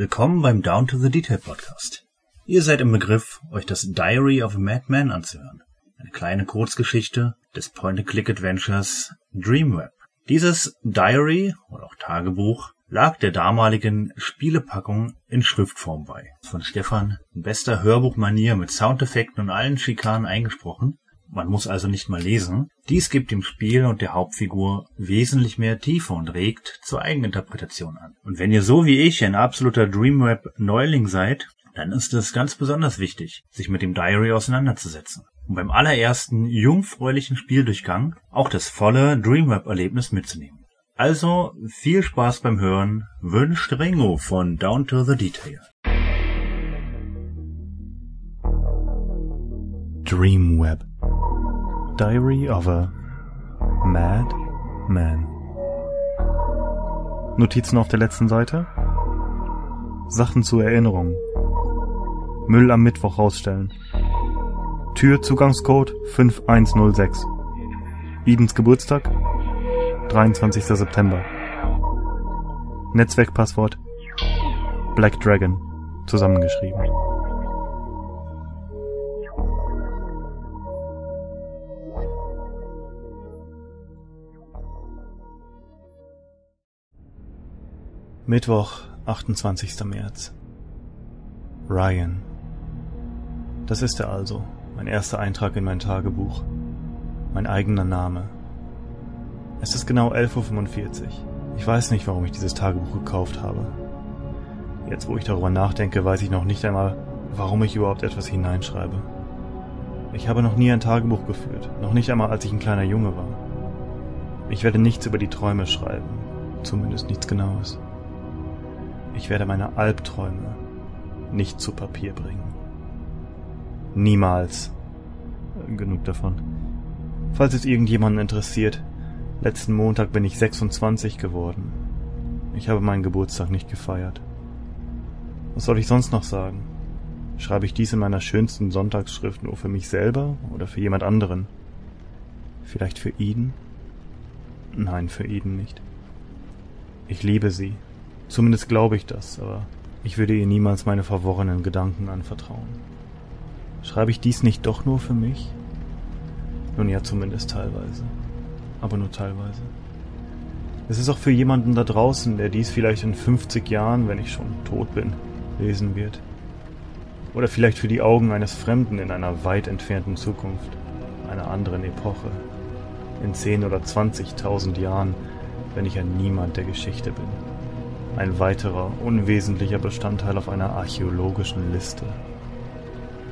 Willkommen beim Down to the Detail Podcast. Ihr seid im Begriff, euch das Diary of a Madman anzuhören. Eine kleine Kurzgeschichte des Point-and-Click-Adventures Dreamweb. Dieses Diary oder auch Tagebuch lag der damaligen Spielepackung in Schriftform bei. Von Stefan in bester Hörbuchmanier mit Soundeffekten und allen Schikanen eingesprochen. Man muss also nicht mal lesen. Dies gibt dem Spiel und der Hauptfigur wesentlich mehr Tiefe und regt zur Eigeninterpretation an. Und wenn ihr so wie ich ein absoluter Dreamweb-Neuling seid, dann ist es ganz besonders wichtig, sich mit dem Diary auseinanderzusetzen. Um beim allerersten jungfräulichen Spieldurchgang auch das volle Dreamweb-Erlebnis mitzunehmen. Also viel Spaß beim Hören, wünscht Ringo von Down to the Detail. Dreamweb Diary of a Mad Man. Notizen auf der letzten Seite? Sachen zur Erinnerung. Müll am Mittwoch rausstellen. Türzugangscode 5106 Idens Geburtstag 23. September. Netzwerkpasswort Black Dragon zusammengeschrieben Mittwoch, 28. März. Ryan. Das ist er also, mein erster Eintrag in mein Tagebuch. Mein eigener Name. Es ist genau 11.45 Uhr. Ich weiß nicht, warum ich dieses Tagebuch gekauft habe. Jetzt, wo ich darüber nachdenke, weiß ich noch nicht einmal, warum ich überhaupt etwas hineinschreibe. Ich habe noch nie ein Tagebuch geführt, noch nicht einmal als ich ein kleiner Junge war. Ich werde nichts über die Träume schreiben, zumindest nichts Genaues. Ich werde meine Albträume nicht zu Papier bringen. Niemals. Genug davon. Falls es irgendjemanden interessiert, letzten Montag bin ich 26 geworden. Ich habe meinen Geburtstag nicht gefeiert. Was soll ich sonst noch sagen? Schreibe ich dies in meiner schönsten Sonntagsschrift nur für mich selber oder für jemand anderen? Vielleicht für Eden? Nein, für Eden nicht. Ich liebe sie Zumindest glaube ich das, aber ich würde ihr niemals meine verworrenen Gedanken anvertrauen. Schreibe ich dies nicht doch nur für mich? Nun ja, zumindest teilweise. Aber nur teilweise. Es ist auch für jemanden da draußen, der dies vielleicht in 50 Jahren, wenn ich schon tot bin, lesen wird. Oder vielleicht für die Augen eines Fremden in einer weit entfernten Zukunft, einer anderen Epoche, in 10 oder 20.000 Jahren, wenn ich ein Niemand der Geschichte bin. Ein weiterer, unwesentlicher Bestandteil auf einer archäologischen Liste.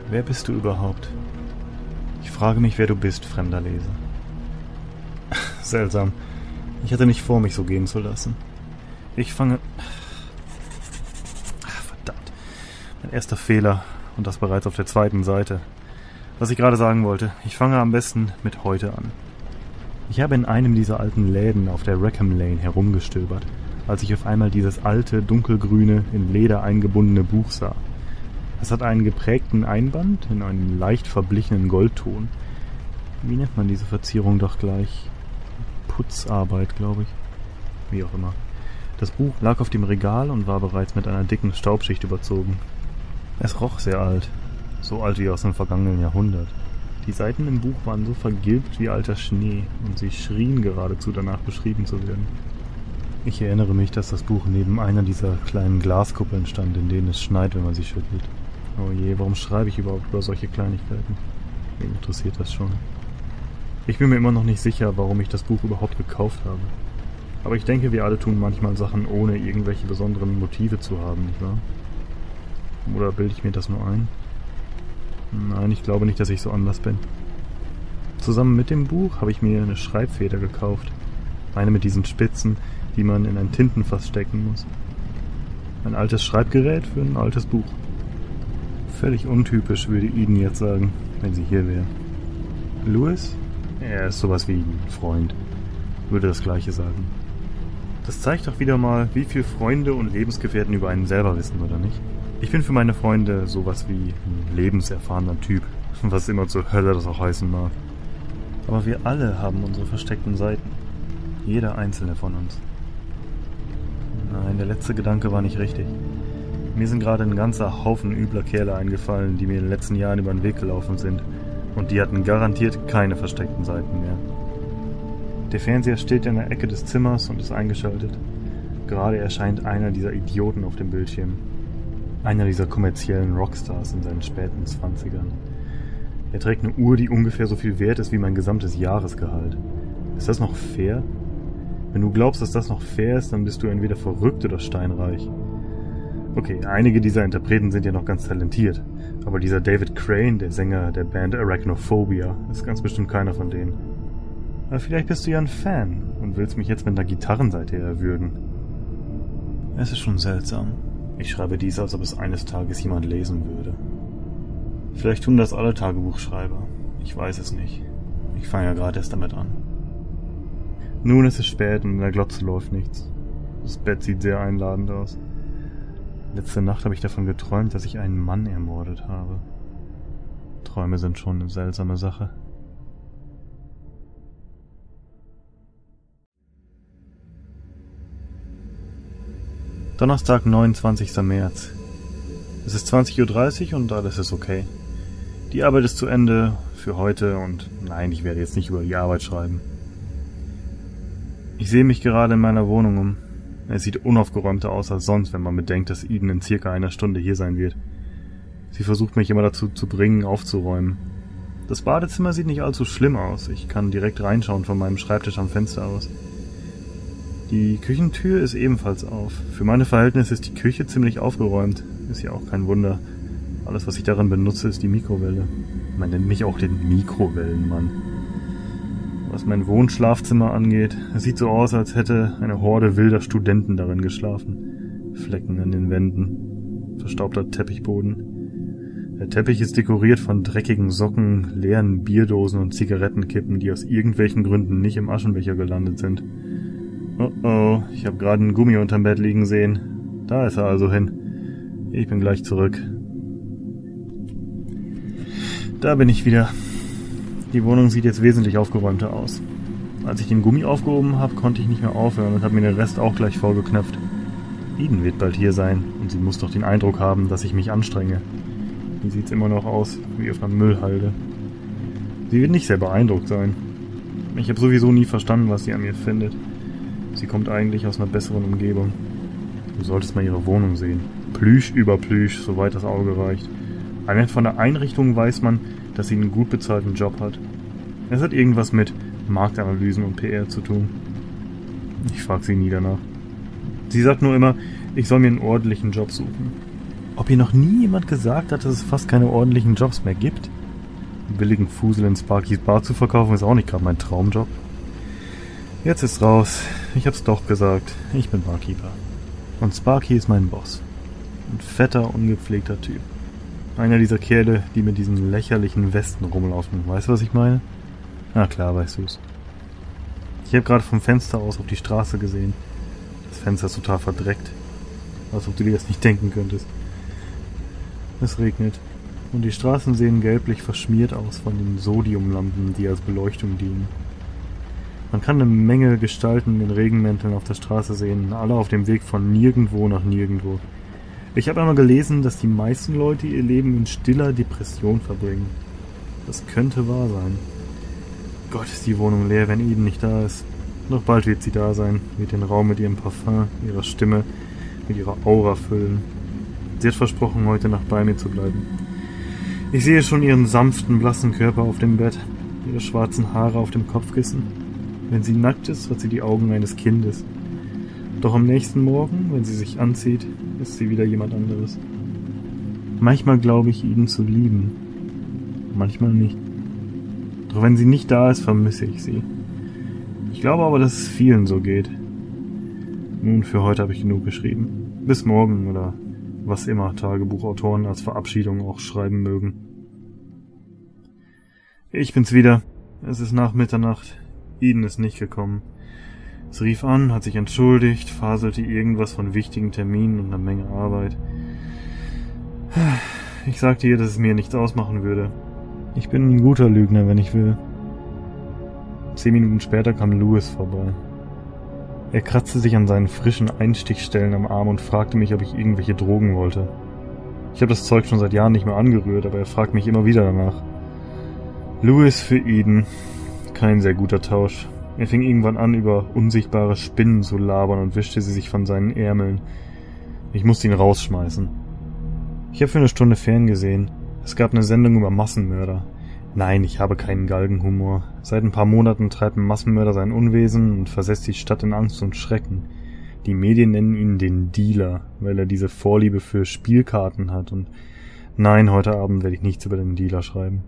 Wer bist du überhaupt? Ich frage mich, wer du bist, fremder Leser. Seltsam. Ich hatte nicht vor, mich so gehen zu lassen. Ich fange. Ach, verdammt. Mein erster Fehler. Und das bereits auf der zweiten Seite. Was ich gerade sagen wollte. Ich fange am besten mit heute an. Ich habe in einem dieser alten Läden auf der Rackham Lane herumgestöbert als ich auf einmal dieses alte, dunkelgrüne, in Leder eingebundene Buch sah. Es hat einen geprägten Einband in einem leicht verblichenen Goldton. Wie nennt man diese Verzierung doch gleich? Putzarbeit, glaube ich. Wie auch immer. Das Buch lag auf dem Regal und war bereits mit einer dicken Staubschicht überzogen. Es roch sehr alt, so alt wie aus dem vergangenen Jahrhundert. Die Seiten im Buch waren so vergilbt wie alter Schnee und sie schrien geradezu danach beschrieben zu werden. Ich erinnere mich, dass das Buch neben einer dieser kleinen Glaskuppeln stand, in denen es schneit, wenn man sie schüttelt. Oh je, warum schreibe ich überhaupt über solche Kleinigkeiten? Wen interessiert das schon? Ich bin mir immer noch nicht sicher, warum ich das Buch überhaupt gekauft habe. Aber ich denke, wir alle tun manchmal Sachen, ohne irgendwelche besonderen Motive zu haben, nicht wahr? Oder bilde ich mir das nur ein? Nein, ich glaube nicht, dass ich so anders bin. Zusammen mit dem Buch habe ich mir eine Schreibfeder gekauft. Eine mit diesen Spitzen, die man in ein Tintenfass stecken muss. Ein altes Schreibgerät für ein altes Buch. Völlig untypisch, würde Eden jetzt sagen, wenn sie hier wäre. Louis? Er ist sowas wie ein Freund. Würde das gleiche sagen. Das zeigt doch wieder mal, wie viel Freunde und Lebensgefährten über einen selber wissen, oder nicht? Ich bin für meine Freunde sowas wie ein lebenserfahrener Typ, was immer zur Hölle das auch heißen mag. Aber wir alle haben unsere versteckten Seiten. Jeder einzelne von uns. Nein, der letzte Gedanke war nicht richtig. Mir sind gerade ein ganzer Haufen übler Kerle eingefallen, die mir in den letzten Jahren über den Weg gelaufen sind. Und die hatten garantiert keine versteckten Seiten mehr. Der Fernseher steht in der Ecke des Zimmers und ist eingeschaltet. Gerade erscheint einer dieser Idioten auf dem Bildschirm. Einer dieser kommerziellen Rockstars in seinen späten Zwanzigern. Er trägt eine Uhr, die ungefähr so viel wert ist wie mein gesamtes Jahresgehalt. Ist das noch fair? Wenn du glaubst, dass das noch fair ist, dann bist du entweder verrückt oder steinreich. Okay, einige dieser Interpreten sind ja noch ganz talentiert, aber dieser David Crane, der Sänger der Band Arachnophobia, ist ganz bestimmt keiner von denen. Aber vielleicht bist du ja ein Fan und willst mich jetzt mit einer Gitarrenseite erwürgen. Es ist schon seltsam. Ich schreibe dies, als ob es eines Tages jemand lesen würde. Vielleicht tun das alle Tagebuchschreiber. Ich weiß es nicht. Ich fange ja gerade erst damit an. Nun ist es spät und in der Glotze läuft nichts. Das Bett sieht sehr einladend aus. Letzte Nacht habe ich davon geträumt, dass ich einen Mann ermordet habe. Träume sind schon eine seltsame Sache. Donnerstag, 29. März. Es ist 20.30 Uhr und alles ist okay. Die Arbeit ist zu Ende für heute und nein, ich werde jetzt nicht über die Arbeit schreiben. Ich sehe mich gerade in meiner Wohnung um. Es sieht unaufgeräumter aus als sonst, wenn man bedenkt, dass Eden in circa einer Stunde hier sein wird. Sie versucht mich immer dazu zu bringen, aufzuräumen. Das Badezimmer sieht nicht allzu schlimm aus. Ich kann direkt reinschauen von meinem Schreibtisch am Fenster aus. Die Küchentür ist ebenfalls auf. Für meine Verhältnisse ist die Küche ziemlich aufgeräumt. Ist ja auch kein Wunder. Alles, was ich darin benutze, ist die Mikrowelle. Man nennt mich auch den Mikrowellenmann. Was mein Wohnschlafzimmer angeht, es sieht so aus, als hätte eine Horde wilder Studenten darin geschlafen. Flecken an den Wänden, verstaubter Teppichboden. Der Teppich ist dekoriert von dreckigen Socken, leeren Bierdosen und Zigarettenkippen, die aus irgendwelchen Gründen nicht im Aschenbecher gelandet sind. Oh oh, ich habe gerade einen Gummi unterm Bett liegen sehen. Da ist er also hin. Ich bin gleich zurück. Da bin ich wieder. Die Wohnung sieht jetzt wesentlich aufgeräumter aus. Als ich den Gummi aufgehoben habe, konnte ich nicht mehr aufhören und habe mir den Rest auch gleich vorgeknöpft. Eden wird bald hier sein und sie muss doch den Eindruck haben, dass ich mich anstrenge. Hier sieht's immer noch aus wie auf einer Müllhalde. Sie wird nicht sehr beeindruckt sein. Ich habe sowieso nie verstanden, was sie an mir findet. Sie kommt eigentlich aus einer besseren Umgebung. Du solltest mal ihre Wohnung sehen. Plüsch über Plüsch, soweit das Auge reicht. Allein von der Einrichtung weiß man, dass sie einen gut bezahlten Job hat. Es hat irgendwas mit Marktanalysen und PR zu tun. Ich frage sie nie danach. Sie sagt nur immer, ich soll mir einen ordentlichen Job suchen. Ob ihr noch nie jemand gesagt hat, dass es fast keine ordentlichen Jobs mehr gibt? Billigen Fusel in Sparkys Bar zu verkaufen ist auch nicht gerade mein Traumjob. Jetzt ist raus. Ich hab's doch gesagt. Ich bin Barkeeper. Und Sparky ist mein Boss. Ein fetter, ungepflegter Typ. Einer dieser Kerle, die mit diesen lächerlichen Westen rumlaufen. Weißt du, was ich meine? Na klar, weißt du's. Ich habe gerade vom Fenster aus auf die Straße gesehen. Das Fenster ist total verdreckt. Als ob du dir das nicht denken könntest. Es regnet. Und die Straßen sehen gelblich verschmiert aus von den Sodiumlampen, die als Beleuchtung dienen. Man kann eine Menge Gestalten in Regenmänteln auf der Straße sehen, alle auf dem Weg von nirgendwo nach nirgendwo. Ich habe einmal gelesen, dass die meisten Leute ihr Leben in stiller Depression verbringen. Das könnte wahr sein. Gott, ist die Wohnung leer, wenn Eden nicht da ist. Noch bald wird sie da sein, wird den Raum mit ihrem Parfum, ihrer Stimme, mit ihrer Aura füllen. Sie hat versprochen, heute Nacht bei mir zu bleiben. Ich sehe schon ihren sanften, blassen Körper auf dem Bett, ihre schwarzen Haare auf dem Kopfkissen. Wenn sie nackt ist, hat sie die Augen eines Kindes. Doch am nächsten Morgen, wenn sie sich anzieht, ist sie wieder jemand anderes. Manchmal glaube ich, ihn zu lieben. Manchmal nicht. Doch wenn sie nicht da ist, vermisse ich sie. Ich glaube aber, dass es vielen so geht. Nun, für heute habe ich genug geschrieben. Bis morgen oder was immer Tagebuchautoren als Verabschiedung auch schreiben mögen. Ich bin's wieder. Es ist nach Mitternacht. Eden ist nicht gekommen. Sie rief an, hat sich entschuldigt, faselte irgendwas von wichtigen Terminen und einer Menge Arbeit. Ich sagte ihr, dass es mir nichts ausmachen würde. Ich bin ein guter Lügner, wenn ich will. Zehn Minuten später kam Louis vorbei. Er kratzte sich an seinen frischen Einstichstellen am Arm und fragte mich, ob ich irgendwelche Drogen wollte. Ich habe das Zeug schon seit Jahren nicht mehr angerührt, aber er fragt mich immer wieder danach. Louis für Eden. Kein sehr guter Tausch. Er fing irgendwann an, über unsichtbare Spinnen zu labern und wischte sie sich von seinen Ärmeln. Ich musste ihn rausschmeißen. Ich habe für eine Stunde ferngesehen. Es gab eine Sendung über Massenmörder. Nein, ich habe keinen Galgenhumor. Seit ein paar Monaten treibt ein Massenmörder sein Unwesen und versetzt die Stadt in Angst und Schrecken. Die Medien nennen ihn den Dealer, weil er diese Vorliebe für Spielkarten hat und nein, heute Abend werde ich nichts über den Dealer schreiben.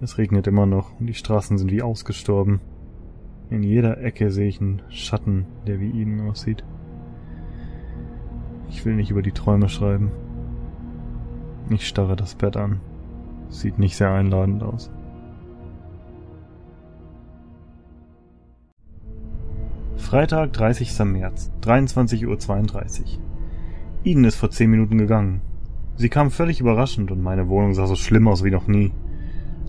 Es regnet immer noch und die Straßen sind wie ausgestorben. In jeder Ecke sehe ich einen Schatten, der wie ihnen aussieht. Ich will nicht über die Träume schreiben. Ich starre das Bett an. Sieht nicht sehr einladend aus. Freitag, 30. März, 23.32 Uhr. Eden ist vor zehn Minuten gegangen. Sie kam völlig überraschend und meine Wohnung sah so schlimm aus wie noch nie.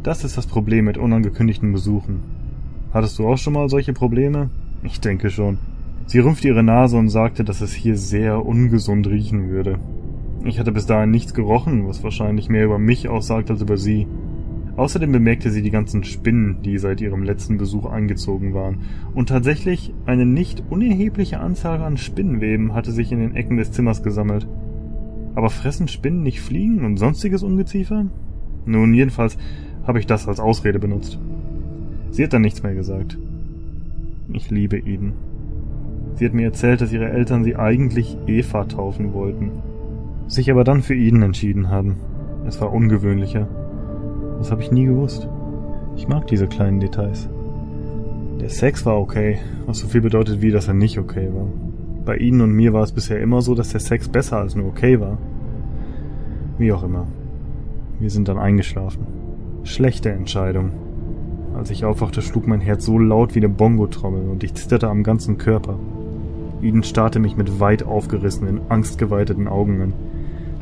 Das ist das Problem mit unangekündigten Besuchen. Hattest du auch schon mal solche Probleme? Ich denke schon. Sie rümpfte ihre Nase und sagte, dass es hier sehr ungesund riechen würde. Ich hatte bis dahin nichts gerochen, was wahrscheinlich mehr über mich aussagt als über sie. Außerdem bemerkte sie die ganzen Spinnen, die seit ihrem letzten Besuch eingezogen waren. Und tatsächlich eine nicht unerhebliche Anzahl an Spinnenweben hatte sich in den Ecken des Zimmers gesammelt. Aber fressen Spinnen nicht Fliegen und sonstiges Ungeziefer? Nun, jedenfalls habe ich das als Ausrede benutzt. Sie hat dann nichts mehr gesagt. Ich liebe Eden. Sie hat mir erzählt, dass ihre Eltern sie eigentlich Eva taufen wollten sich aber dann für Eden entschieden haben. Es war ungewöhnlicher. Das habe ich nie gewusst. Ich mag diese kleinen Details. Der Sex war okay, was so viel bedeutet wie, dass er nicht okay war. Bei Ihnen und mir war es bisher immer so, dass der Sex besser als nur okay war. Wie auch immer. Wir sind dann eingeschlafen. Schlechte Entscheidung. Als ich aufwachte, schlug mein Herz so laut wie eine Bongotrommel und ich zitterte am ganzen Körper. Eden starrte mich mit weit aufgerissenen, angstgeweiteten Augen an.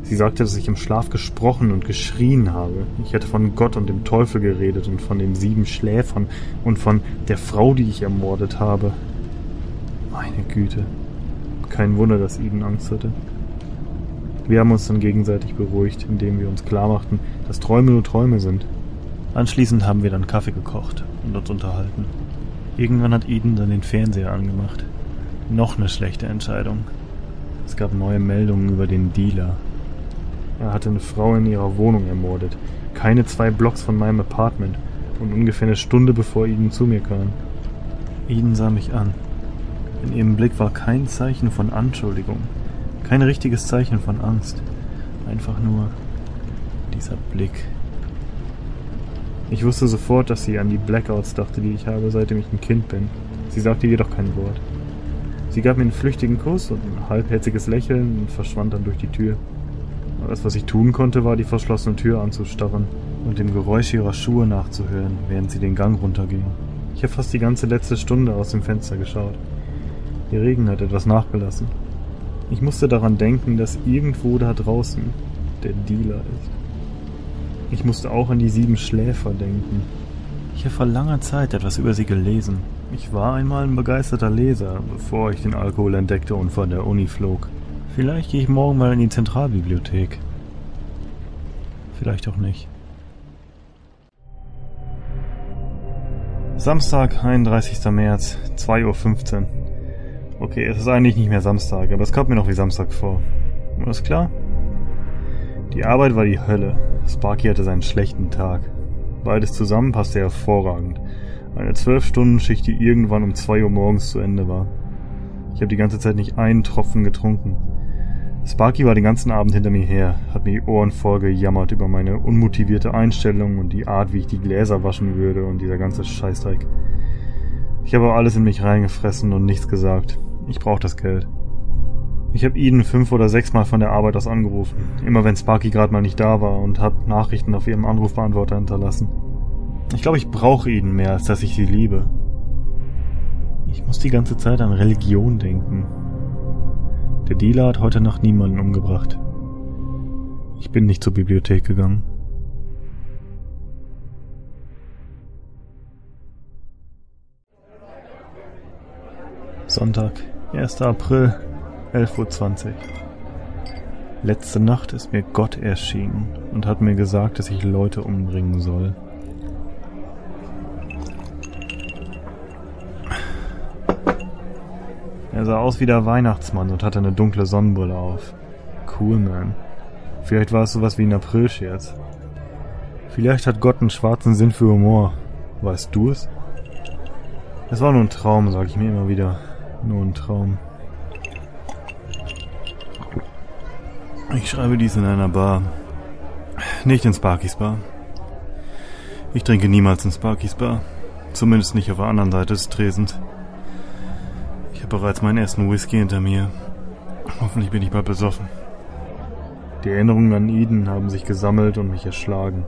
Sie sagte, dass ich im Schlaf gesprochen und geschrien habe. Ich hätte von Gott und dem Teufel geredet und von den sieben Schläfern und von der Frau, die ich ermordet habe. Meine Güte. Kein Wunder, dass Eden Angst hatte. Wir haben uns dann gegenseitig beruhigt, indem wir uns klarmachten, dass Träume nur Träume sind. Anschließend haben wir dann Kaffee gekocht und uns unterhalten. Irgendwann hat Eden dann den Fernseher angemacht. Noch eine schlechte Entscheidung. Es gab neue Meldungen über den Dealer, er hatte eine Frau in ihrer Wohnung ermordet. Keine zwei Blocks von meinem Apartment. Und ungefähr eine Stunde bevor Eden zu mir kam. Eden sah mich an. In ihrem Blick war kein Zeichen von Anschuldigung. Kein richtiges Zeichen von Angst. Einfach nur dieser Blick. Ich wusste sofort, dass sie an die Blackouts dachte, die ich habe, seitdem ich ein Kind bin. Sie sagte jedoch kein Wort. Sie gab mir einen flüchtigen Kuss und ein halbherziges Lächeln und verschwand dann durch die Tür. Alles, was ich tun konnte, war die verschlossene Tür anzustarren und dem Geräusch ihrer Schuhe nachzuhören, während sie den Gang runterging. Ich habe fast die ganze letzte Stunde aus dem Fenster geschaut. Der Regen hat etwas nachgelassen. Ich musste daran denken, dass irgendwo da draußen der Dealer ist. Ich musste auch an die sieben Schläfer denken. Ich habe vor langer Zeit etwas über sie gelesen. Ich war einmal ein begeisterter Leser, bevor ich den Alkohol entdeckte und von der Uni flog. Vielleicht gehe ich morgen mal in die Zentralbibliothek. Vielleicht auch nicht. Samstag, 31. März, 2.15 Uhr. Okay, es ist eigentlich nicht mehr Samstag, aber es kommt mir noch wie Samstag vor. Alles klar? Die Arbeit war die Hölle. Sparky hatte seinen schlechten Tag. Beides zusammen passte hervorragend. Eine Zwölf-Stunden-Schicht, die irgendwann um 2 Uhr morgens zu Ende war. Ich habe die ganze Zeit nicht einen Tropfen getrunken. Sparky war den ganzen Abend hinter mir her, hat mir die Ohren voll gejammert über meine unmotivierte Einstellung und die Art, wie ich die Gläser waschen würde und dieser ganze Scheißdreck. Ich habe alles in mich reingefressen und nichts gesagt. Ich brauche das Geld. Ich habe Eden fünf oder sechs Mal von der Arbeit aus angerufen, immer wenn Sparky gerade mal nicht da war und habe Nachrichten auf ihrem Anrufbeantworter hinterlassen. Ich glaube, ich brauche Eden mehr, als dass ich sie liebe. Ich muss die ganze Zeit an Religion denken, der Dealer hat heute Nacht niemanden umgebracht. Ich bin nicht zur Bibliothek gegangen. Sonntag, 1. April, 11.20 Uhr. Letzte Nacht ist mir Gott erschienen und hat mir gesagt, dass ich Leute umbringen soll. Er sah aus wie der Weihnachtsmann und hatte eine dunkle Sonnenbrille auf. Cool, man. Vielleicht war es sowas wie ein Aprilscherz. Vielleicht hat Gott einen schwarzen Sinn für Humor. Weißt du es? Es war nur ein Traum, sag ich mir immer wieder. Nur ein Traum. Ich schreibe dies in einer Bar. Nicht in Sparkys Bar. Ich trinke niemals in Sparkys Bar. Zumindest nicht auf der anderen Seite des Tresens. Ich habe bereits meinen ersten Whisky hinter mir. Hoffentlich bin ich bald besoffen. Die Erinnerungen an Eden haben sich gesammelt und mich erschlagen.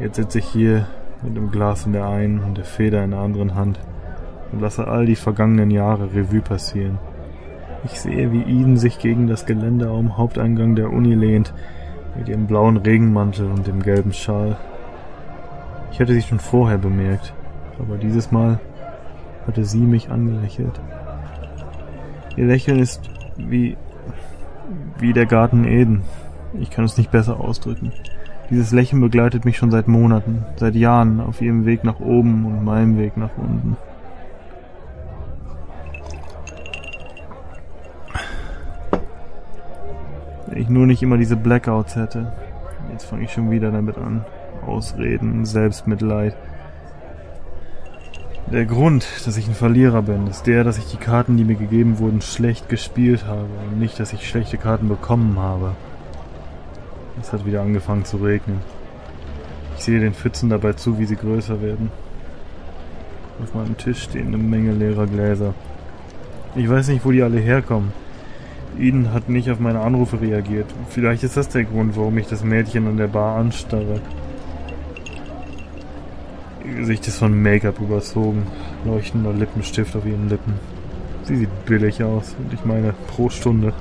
Jetzt sitze ich hier mit dem Glas in der einen und der Feder in der anderen Hand und lasse all die vergangenen Jahre Revue passieren. Ich sehe, wie Eden sich gegen das Geländer am Haupteingang der Uni lehnt, mit ihrem blauen Regenmantel und dem gelben Schal. Ich hatte sie schon vorher bemerkt, aber dieses Mal hatte sie mich angelächelt. Ihr Lächeln ist wie wie der Garten Eden. Ich kann es nicht besser ausdrücken. Dieses Lächeln begleitet mich schon seit Monaten, seit Jahren auf ihrem Weg nach oben und meinem Weg nach unten. Wenn ich nur nicht immer diese Blackouts hätte. Jetzt fange ich schon wieder damit an. Ausreden, Selbstmitleid. Der Grund, dass ich ein Verlierer bin, ist der, dass ich die Karten, die mir gegeben wurden, schlecht gespielt habe und nicht, dass ich schlechte Karten bekommen habe. Es hat wieder angefangen zu regnen. Ich sehe den Pfützen dabei zu, wie sie größer werden. Auf meinem Tisch stehen eine Menge leerer Gläser. Ich weiß nicht, wo die alle herkommen. Eden hat nicht auf meine Anrufe reagiert. Vielleicht ist das der Grund, warum ich das Mädchen an der Bar anstarre. Ihr Gesicht ist von Make-up überzogen. Leuchtender Lippenstift auf ihren Lippen. Sie sieht billig aus und ich meine pro Stunde.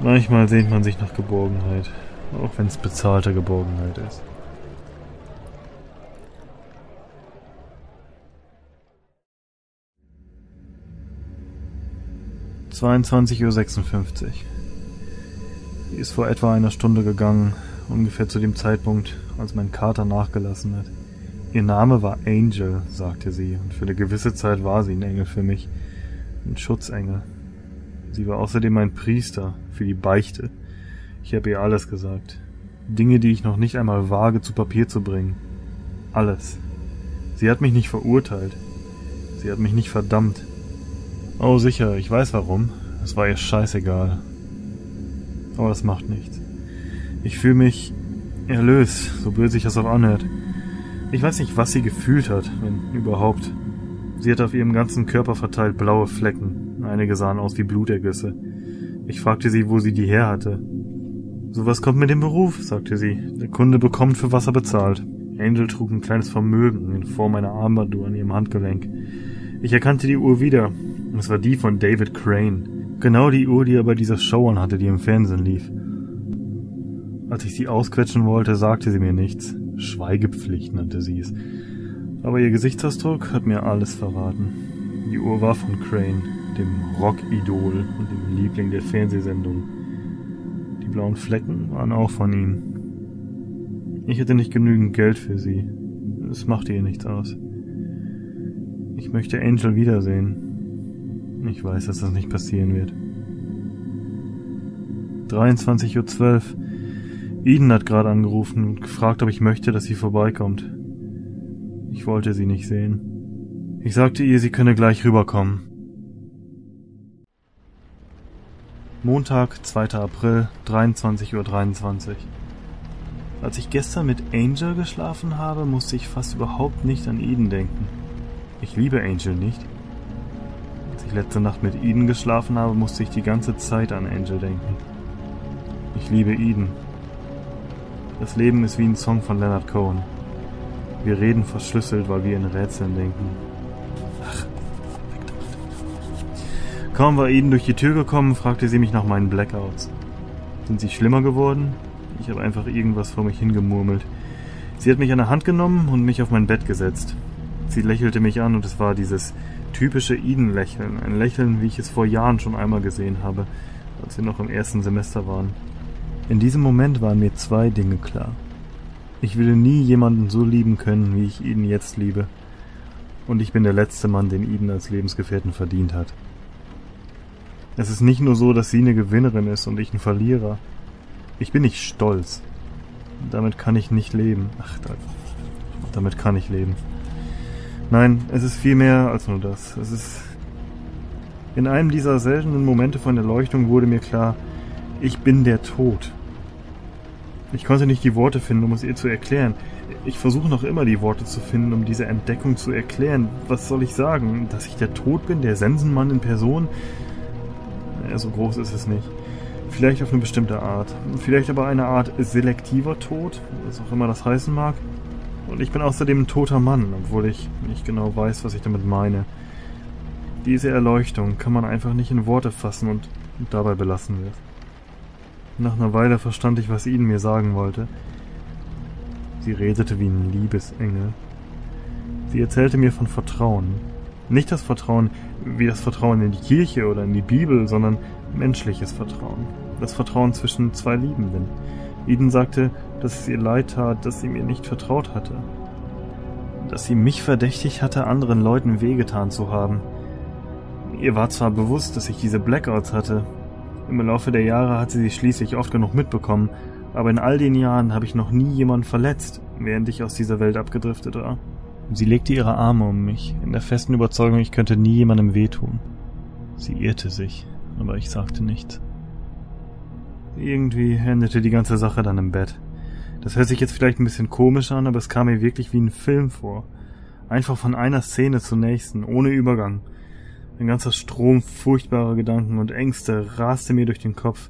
Manchmal sehnt man sich nach Geborgenheit, auch wenn es bezahlte Geborgenheit ist. Zweiundzwanzig Uhr. sechsundfünfzig. Die ist vor etwa einer Stunde gegangen, ungefähr zu dem Zeitpunkt, als mein Kater nachgelassen hat. Ihr Name war Angel, sagte sie, und für eine gewisse Zeit war sie ein Engel für mich. Ein Schutzengel. Sie war außerdem ein Priester für die Beichte. Ich habe ihr alles gesagt. Dinge, die ich noch nicht einmal wage zu Papier zu bringen. Alles. Sie hat mich nicht verurteilt. Sie hat mich nicht verdammt. Oh sicher, ich weiß warum. Es war ihr scheißegal. Aber das macht nichts. Ich fühle mich erlöst, so blöd sich das auch anhört. Ich weiß nicht, was sie gefühlt hat, wenn überhaupt. Sie hatte auf ihrem ganzen Körper verteilt blaue Flecken. Einige sahen aus wie Blutergüsse. Ich fragte sie, wo sie die her hatte. Sowas kommt mit dem Beruf, sagte sie. Der Kunde bekommt, für was er bezahlt. Angel trug ein kleines Vermögen in Form einer Armbanduhr an ihrem Handgelenk. Ich erkannte die Uhr wieder. Es war die von David Crane. Genau die Uhr, die er bei dieser Show anhatte, die im Fernsehen lief. Als ich sie ausquetschen wollte, sagte sie mir nichts. Schweigepflicht nannte sie es. Aber ihr Gesichtsausdruck hat mir alles verraten. Die Uhr war von Crane dem Rockidol und dem Liebling der Fernsehsendung. Die blauen Flecken waren auch von ihm. Ich hatte nicht genügend Geld für sie. Es machte ihr nichts aus. Ich möchte Angel wiedersehen. Ich weiß, dass das nicht passieren wird. 23.12 Uhr. Eden hat gerade angerufen und gefragt, ob ich möchte, dass sie vorbeikommt. Ich wollte sie nicht sehen. Ich sagte ihr, sie könne gleich rüberkommen. Montag, 2. April, 23.23 Uhr. 23. Als ich gestern mit Angel geschlafen habe, musste ich fast überhaupt nicht an Eden denken. Ich liebe Angel nicht. Als ich letzte Nacht mit Eden geschlafen habe, musste ich die ganze Zeit an Angel denken. Ich liebe Eden. Das Leben ist wie ein Song von Leonard Cohen. Wir reden verschlüsselt, weil wir in Rätseln denken. Kaum war Eden durch die Tür gekommen, fragte sie mich nach meinen Blackouts. Sind sie schlimmer geworden? Ich habe einfach irgendwas vor mich hingemurmelt. Sie hat mich an der Hand genommen und mich auf mein Bett gesetzt. Sie lächelte mich an und es war dieses typische Eden-Lächeln, ein Lächeln, wie ich es vor Jahren schon einmal gesehen habe, als wir noch im ersten Semester waren. In diesem Moment waren mir zwei Dinge klar. Ich würde nie jemanden so lieben können, wie ich ihn jetzt liebe. Und ich bin der letzte Mann, den Eden als Lebensgefährten verdient hat. Es ist nicht nur so, dass sie eine Gewinnerin ist und ich ein Verlierer. Ich bin nicht stolz. Damit kann ich nicht leben. Ach, damit kann ich leben. Nein, es ist viel mehr als nur das. Es ist. In einem dieser seltenen Momente von Erleuchtung wurde mir klar, ich bin der Tod. Ich konnte nicht die Worte finden, um es ihr zu erklären. Ich versuche noch immer die Worte zu finden, um diese Entdeckung zu erklären. Was soll ich sagen? Dass ich der Tod bin, der Sensenmann in Person? Ja, so groß ist es nicht. Vielleicht auf eine bestimmte Art. Vielleicht aber eine Art selektiver Tod, was auch immer das heißen mag. Und ich bin außerdem ein toter Mann, obwohl ich nicht genau weiß, was ich damit meine. Diese Erleuchtung kann man einfach nicht in Worte fassen und dabei belassen wird. Nach einer Weile verstand ich, was Ihnen mir sagen wollte. Sie redete wie ein Liebesengel. Sie erzählte mir von Vertrauen. Nicht das Vertrauen wie das Vertrauen in die Kirche oder in die Bibel, sondern menschliches Vertrauen. Das Vertrauen zwischen zwei Liebenden. Eden sagte, dass es ihr leid tat, dass sie mir nicht vertraut hatte. Dass sie mich verdächtigt hatte, anderen Leuten wehgetan zu haben. Ihr war zwar bewusst, dass ich diese Blackouts hatte. Im Laufe der Jahre hat sie sie schließlich oft genug mitbekommen, aber in all den Jahren habe ich noch nie jemanden verletzt, während ich aus dieser Welt abgedriftet war. Sie legte ihre Arme um mich, in der festen Überzeugung, ich könnte nie jemandem wehtun. Sie irrte sich, aber ich sagte nichts. Irgendwie endete die ganze Sache dann im Bett. Das hört sich jetzt vielleicht ein bisschen komisch an, aber es kam mir wirklich wie ein Film vor. Einfach von einer Szene zur nächsten, ohne Übergang. Ein ganzer Strom furchtbarer Gedanken und Ängste raste mir durch den Kopf.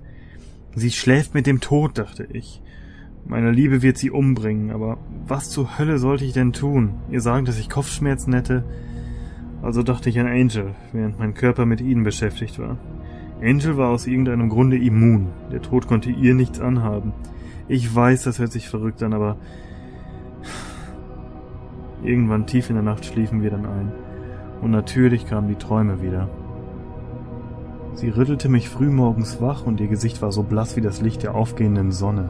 Sie schläft mit dem Tod, dachte ich. Meine Liebe wird sie umbringen, aber was zur Hölle sollte ich denn tun? Ihr sagen, dass ich Kopfschmerzen hätte? Also dachte ich an Angel, während mein Körper mit ihnen beschäftigt war. Angel war aus irgendeinem Grunde immun. Der Tod konnte ihr nichts anhaben. Ich weiß, das hört sich verrückt an, aber irgendwann tief in der Nacht schliefen wir dann ein. Und natürlich kamen die Träume wieder. Sie rüttelte mich frühmorgens wach und ihr Gesicht war so blass wie das Licht der aufgehenden Sonne.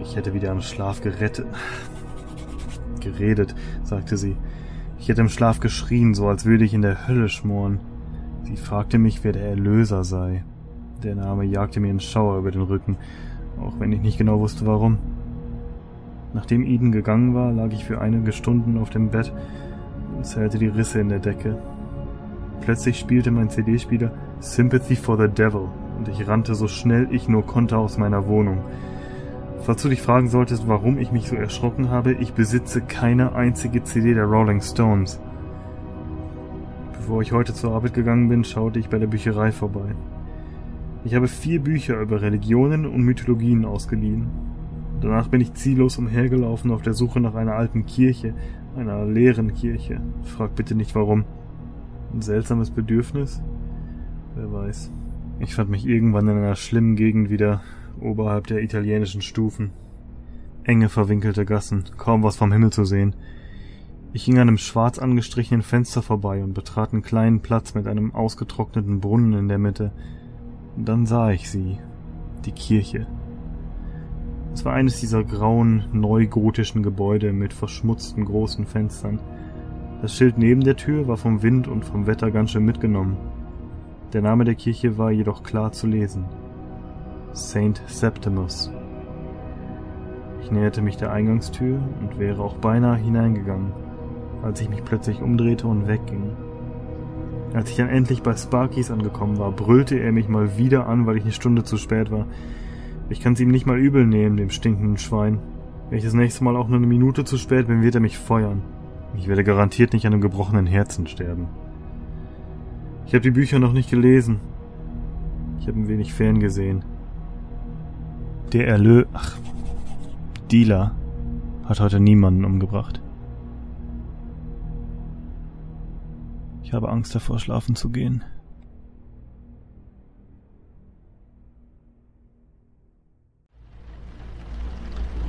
Ich hätte wieder im Schlaf gerettet. Geredet, sagte sie. Ich hätte im Schlaf geschrien, so als würde ich in der Hölle schmoren. Sie fragte mich, wer der Erlöser sei. Der Name jagte mir einen Schauer über den Rücken, auch wenn ich nicht genau wusste warum. Nachdem Eden gegangen war, lag ich für einige Stunden auf dem Bett und zählte die Risse in der Decke. Plötzlich spielte mein CD-Spieler Sympathy for the Devil und ich rannte so schnell ich nur konnte aus meiner Wohnung. Falls du dich fragen solltest, warum ich mich so erschrocken habe, ich besitze keine einzige CD der Rolling Stones. Bevor ich heute zur Arbeit gegangen bin, schaute ich bei der Bücherei vorbei. Ich habe vier Bücher über Religionen und Mythologien ausgeliehen. Danach bin ich ziellos umhergelaufen auf der Suche nach einer alten Kirche, einer leeren Kirche. Frag bitte nicht warum. Ein seltsames Bedürfnis? Wer weiß. Ich fand mich irgendwann in einer schlimmen Gegend wieder, oberhalb der italienischen Stufen. Enge verwinkelte Gassen, kaum was vom Himmel zu sehen. Ich ging an einem schwarz angestrichenen Fenster vorbei und betrat einen kleinen Platz mit einem ausgetrockneten Brunnen in der Mitte. Dann sah ich sie, die Kirche. Es war eines dieser grauen, neugotischen Gebäude mit verschmutzten großen Fenstern. Das Schild neben der Tür war vom Wind und vom Wetter ganz schön mitgenommen. Der Name der Kirche war jedoch klar zu lesen. Saint Septimus. Ich näherte mich der Eingangstür und wäre auch beinahe hineingegangen als ich mich plötzlich umdrehte und wegging. Als ich dann endlich bei Sparkies angekommen war, brüllte er mich mal wieder an, weil ich eine Stunde zu spät war. Ich kann's ihm nicht mal übel nehmen, dem stinkenden Schwein. Wenn ich das nächste Mal auch nur eine Minute zu spät bin, wird er mich feuern. Ich werde garantiert nicht an einem gebrochenen Herzen sterben. Ich habe die Bücher noch nicht gelesen. Ich habe ein wenig fern gesehen. Der Erlö... Ach... Dealer hat heute niemanden umgebracht. Ich habe Angst davor, schlafen zu gehen.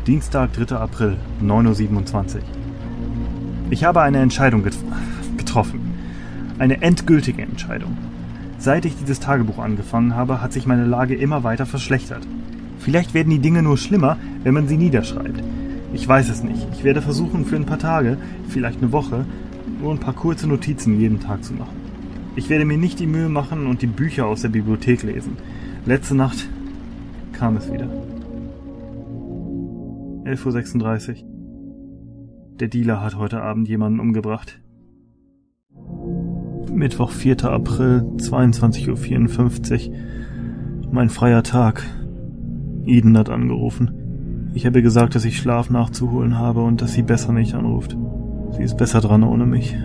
Dienstag, 3. April, 9.27 Uhr. Ich habe eine Entscheidung get getroffen. Eine endgültige Entscheidung. Seit ich dieses Tagebuch angefangen habe, hat sich meine Lage immer weiter verschlechtert. Vielleicht werden die Dinge nur schlimmer, wenn man sie niederschreibt. Ich weiß es nicht. Ich werde versuchen, für ein paar Tage, vielleicht eine Woche, nur ein paar kurze Notizen jeden Tag zu machen. Ich werde mir nicht die Mühe machen und die Bücher aus der Bibliothek lesen. Letzte Nacht kam es wieder. 11.36 Uhr. Der Dealer hat heute Abend jemanden umgebracht. Mittwoch, 4. April, 22.54 Uhr. Mein freier Tag. Eden hat angerufen. Ich habe gesagt, dass ich Schlaf nachzuholen habe und dass sie besser nicht anruft. Sie ist besser dran ohne mich.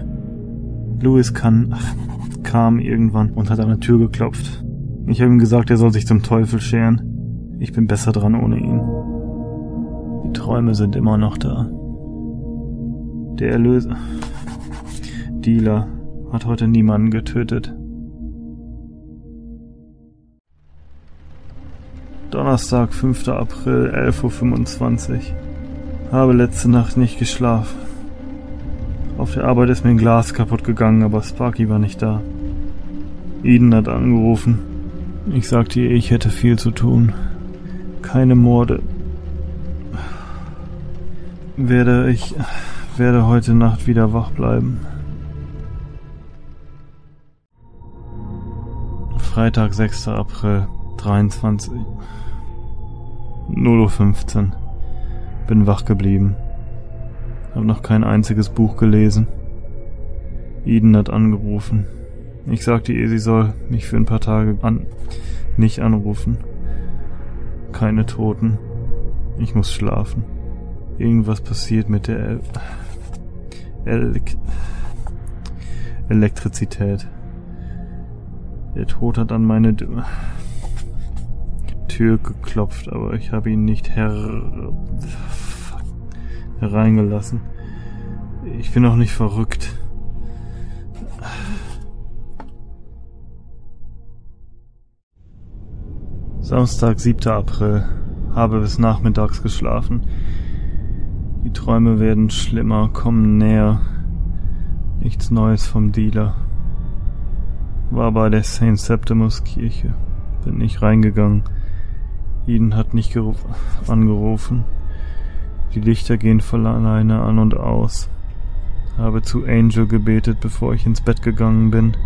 Louis kann, ach, kam irgendwann und hat an der Tür geklopft. Ich habe ihm gesagt, er soll sich zum Teufel scheren. Ich bin besser dran ohne ihn. Die Träume sind immer noch da. Der Erlöser. Dealer hat heute niemanden getötet. Donnerstag, 5. April, 11.25 Uhr. Habe letzte Nacht nicht geschlafen. Auf der Arbeit ist mir ein Glas kaputt gegangen, aber Sparky war nicht da. Eden hat angerufen. Ich sagte ihr, ich hätte viel zu tun. Keine Morde. Werde ich werde heute Nacht wieder wach bleiben. Freitag, 6. April, 23. 0.15 Uhr. Bin wach geblieben. Hab noch kein einziges Buch gelesen. Eden hat angerufen. Ich sagte ihr, sie soll mich für ein paar Tage an nicht anrufen. Keine Toten. Ich muss schlafen. Irgendwas passiert mit der El El Elektrizität. Der Tod hat an meine D Tür geklopft, aber ich habe ihn nicht her hereingelassen. Ich bin auch nicht verrückt. Samstag, 7. April. Habe bis nachmittags geschlafen. Die Träume werden schlimmer, kommen näher. Nichts Neues vom Dealer. War bei der St. Septimus Kirche. Bin nicht reingegangen. Eden hat nicht angerufen. Die Lichter gehen voll alleine an und aus. Habe zu Angel gebetet, bevor ich ins Bett gegangen bin.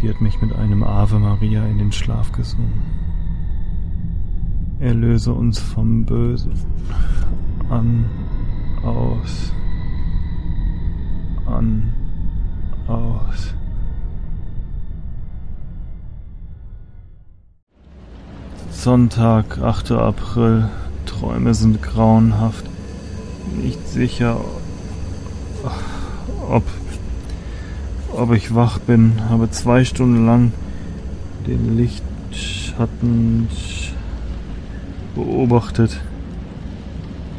Sie hat mich mit einem Ave Maria in den Schlaf gesungen. Erlöse uns vom Bösen. An, aus, an, aus. Sonntag, 8. April. Träume sind grauenhaft. Nicht sicher, ob ob ich wach bin, habe zwei Stunden lang den Lichtschatten beobachtet.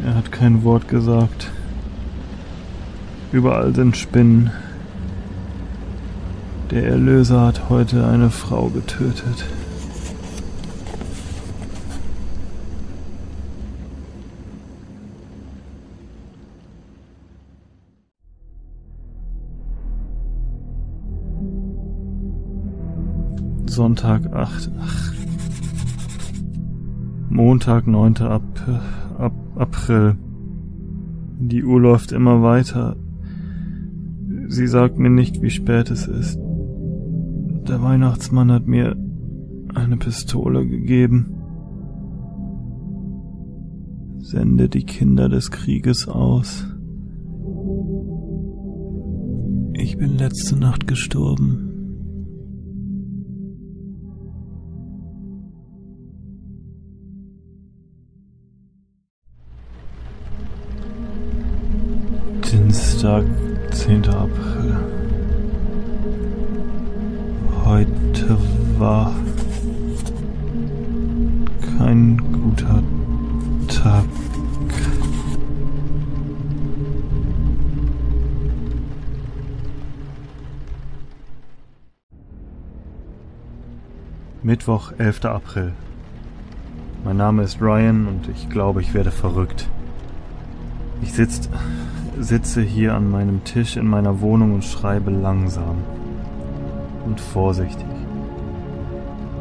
Er hat kein Wort gesagt. Überall sind Spinnen. Der Erlöser hat heute eine Frau getötet. Sonntag 8. Ach. Montag 9. Ap Ap April. Die Uhr läuft immer weiter. Sie sagt mir nicht, wie spät es ist. Der Weihnachtsmann hat mir eine Pistole gegeben. Sende die Kinder des Krieges aus. Ich bin letzte Nacht gestorben. Dienstag, 10. April. Heute war kein guter Tag. Mittwoch, 11. April. Mein Name ist Ryan und ich glaube, ich werde verrückt. Ich sitz, sitze hier an meinem Tisch in meiner Wohnung und schreibe langsam und vorsichtig.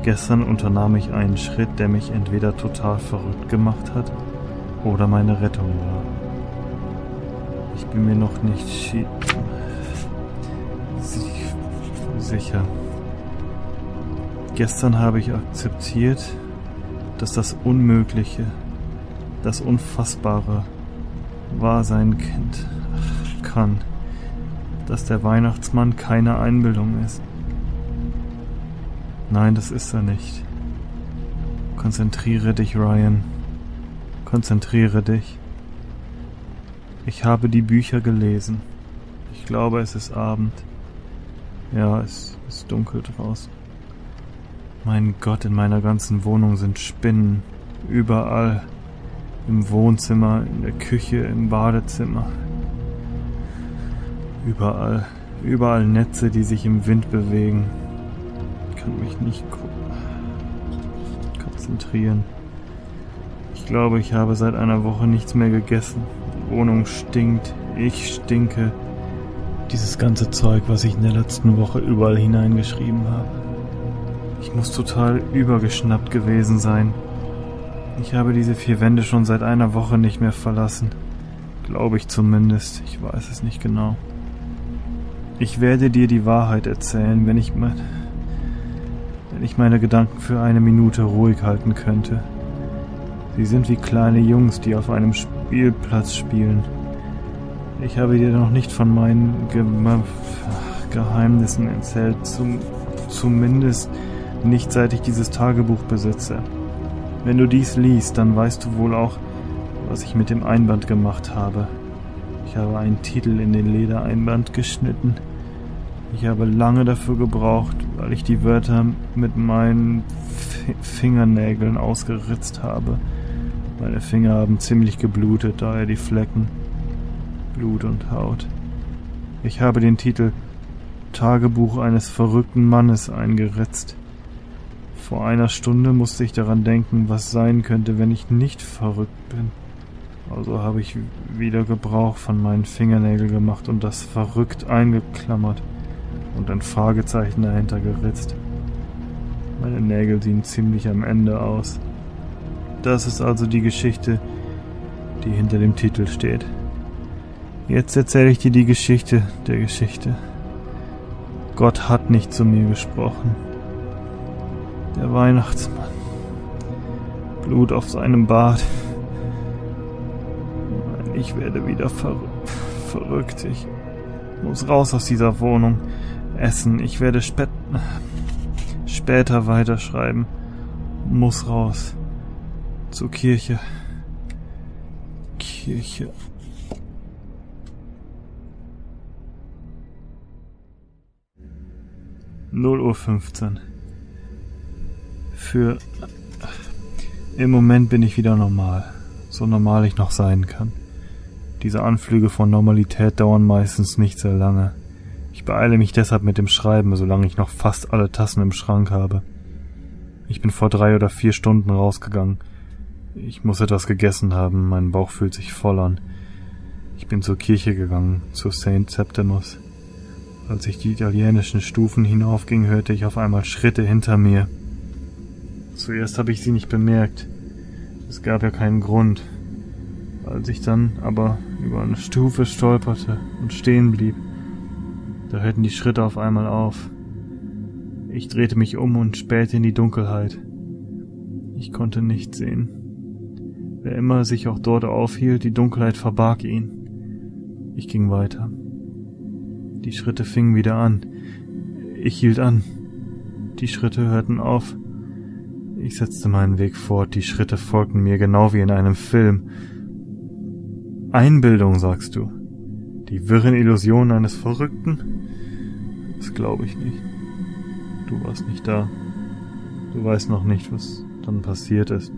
Gestern unternahm ich einen Schritt, der mich entweder total verrückt gemacht hat oder meine Rettung war. Ich bin mir noch nicht sicher. Gestern habe ich akzeptiert, dass das Unmögliche, das Unfassbare wahr sein Kind kann, dass der Weihnachtsmann keine Einbildung ist. Nein, das ist er nicht. Konzentriere dich, Ryan. Konzentriere dich. Ich habe die Bücher gelesen. Ich glaube, es ist Abend. Ja, es ist dunkel draußen. Mein Gott, in meiner ganzen Wohnung sind Spinnen. Überall. Im Wohnzimmer, in der Küche, im Badezimmer. Überall. Überall Netze, die sich im Wind bewegen. Ich kann mich nicht konzentrieren. Ich glaube, ich habe seit einer Woche nichts mehr gegessen. Die Wohnung stinkt. Ich stinke. Dieses ganze Zeug, was ich in der letzten Woche überall hineingeschrieben habe. Ich muss total übergeschnappt gewesen sein. Ich habe diese vier Wände schon seit einer Woche nicht mehr verlassen. Glaube ich zumindest. Ich weiß es nicht genau. Ich werde dir die Wahrheit erzählen, wenn ich mein, wenn ich meine Gedanken für eine Minute ruhig halten könnte. Sie sind wie kleine Jungs, die auf einem Spielplatz spielen. Ich habe dir noch nicht von meinen Ge Geheimnissen erzählt, zum, zumindest nicht seit ich dieses Tagebuch besitze. Wenn du dies liest, dann weißt du wohl auch, was ich mit dem Einband gemacht habe. Ich habe einen Titel in den Ledereinband geschnitten. Ich habe lange dafür gebraucht, weil ich die Wörter mit meinen F Fingernägeln ausgeritzt habe. Meine Finger haben ziemlich geblutet, daher die Flecken. Blut und Haut. Ich habe den Titel Tagebuch eines verrückten Mannes eingeritzt. Vor einer Stunde musste ich daran denken, was sein könnte, wenn ich nicht verrückt bin. Also habe ich wieder Gebrauch von meinen Fingernägeln gemacht und das verrückt eingeklammert und ein Fragezeichen dahinter geritzt. Meine Nägel sehen ziemlich am Ende aus. Das ist also die Geschichte, die hinter dem Titel steht. Jetzt erzähle ich dir die Geschichte der Geschichte. Gott hat nicht zu mir gesprochen. Der Weihnachtsmann. Blut auf seinem Bart. Ich werde wieder ver verrückt. Ich muss raus aus dieser Wohnung. Essen. Ich werde spät später weiterschreiben. Muss raus. Zur Kirche. Kirche. Null Uhr fünfzehn für... Im Moment bin ich wieder normal. So normal ich noch sein kann. Diese Anflüge von Normalität dauern meistens nicht sehr lange. Ich beeile mich deshalb mit dem Schreiben, solange ich noch fast alle Tassen im Schrank habe. Ich bin vor drei oder vier Stunden rausgegangen. Ich muss etwas gegessen haben, mein Bauch fühlt sich voll an. Ich bin zur Kirche gegangen, zu St. Septimus. Als ich die italienischen Stufen hinaufging, hörte ich auf einmal Schritte hinter mir. Zuerst habe ich sie nicht bemerkt. Es gab ja keinen Grund. Als ich dann aber über eine Stufe stolperte und stehen blieb, da hörten die Schritte auf einmal auf. Ich drehte mich um und spähte in die Dunkelheit. Ich konnte nichts sehen. Wer immer sich auch dort aufhielt, die Dunkelheit verbarg ihn. Ich ging weiter. Die Schritte fingen wieder an. Ich hielt an. Die Schritte hörten auf. Ich setzte meinen Weg fort, die Schritte folgten mir genau wie in einem Film. Einbildung, sagst du? Die wirren Illusionen eines Verrückten? Das glaube ich nicht. Du warst nicht da. Du weißt noch nicht, was dann passiert ist.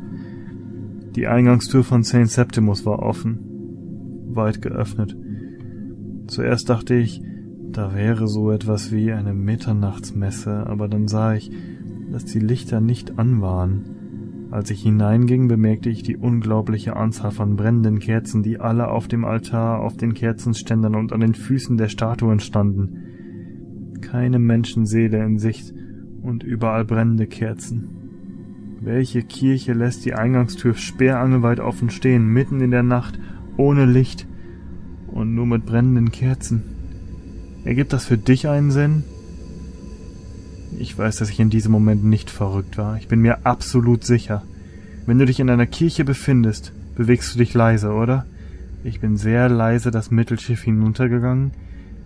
Die Eingangstür von St. Septimus war offen, weit geöffnet. Zuerst dachte ich, da wäre so etwas wie eine Mitternachtsmesse, aber dann sah ich, dass die Lichter nicht an waren. Als ich hineinging, bemerkte ich die unglaubliche Anzahl von brennenden Kerzen, die alle auf dem Altar, auf den Kerzenständern und an den Füßen der Statuen standen. Keine Menschenseele in Sicht und überall brennende Kerzen. Welche Kirche lässt die Eingangstür sperrangelweit offen stehen, mitten in der Nacht, ohne Licht und nur mit brennenden Kerzen? Ergibt das für dich einen Sinn? Ich weiß, dass ich in diesem Moment nicht verrückt war. Ich bin mir absolut sicher. Wenn du dich in einer Kirche befindest, bewegst du dich leise, oder? Ich bin sehr leise das Mittelschiff hinuntergegangen,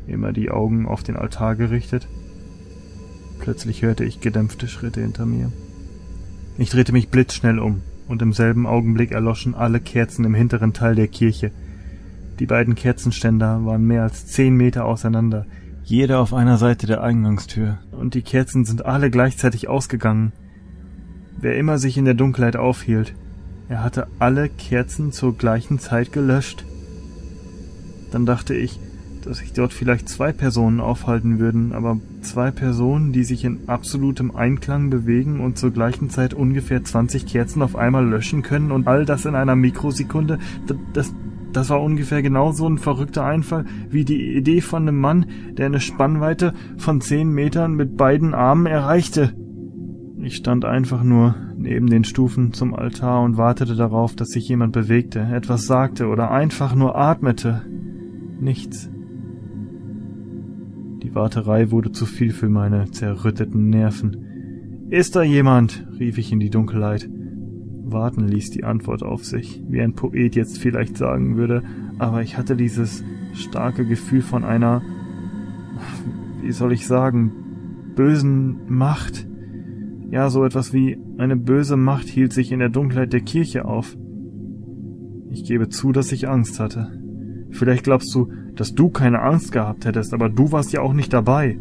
immer die Augen auf den Altar gerichtet. Plötzlich hörte ich gedämpfte Schritte hinter mir. Ich drehte mich blitzschnell um, und im selben Augenblick erloschen alle Kerzen im hinteren Teil der Kirche. Die beiden Kerzenständer waren mehr als zehn Meter auseinander, jeder auf einer Seite der Eingangstür, und die Kerzen sind alle gleichzeitig ausgegangen. Wer immer sich in der Dunkelheit aufhielt, er hatte alle Kerzen zur gleichen Zeit gelöscht. Dann dachte ich, dass sich dort vielleicht zwei Personen aufhalten würden, aber zwei Personen, die sich in absolutem Einklang bewegen und zur gleichen Zeit ungefähr 20 Kerzen auf einmal löschen können und all das in einer Mikrosekunde, das, das war ungefähr genauso ein verrückter Einfall wie die Idee von einem Mann, der eine Spannweite von zehn Metern mit beiden Armen erreichte. Ich stand einfach nur neben den Stufen zum Altar und wartete darauf, dass sich jemand bewegte, etwas sagte oder einfach nur atmete. Nichts. Die Warterei wurde zu viel für meine zerrütteten Nerven. Ist da jemand? rief ich in die Dunkelheit. Warten ließ die Antwort auf sich, wie ein Poet jetzt vielleicht sagen würde, aber ich hatte dieses starke Gefühl von einer, wie soll ich sagen, bösen Macht. Ja, so etwas wie eine böse Macht hielt sich in der Dunkelheit der Kirche auf. Ich gebe zu, dass ich Angst hatte. Vielleicht glaubst du, dass du keine Angst gehabt hättest, aber du warst ja auch nicht dabei.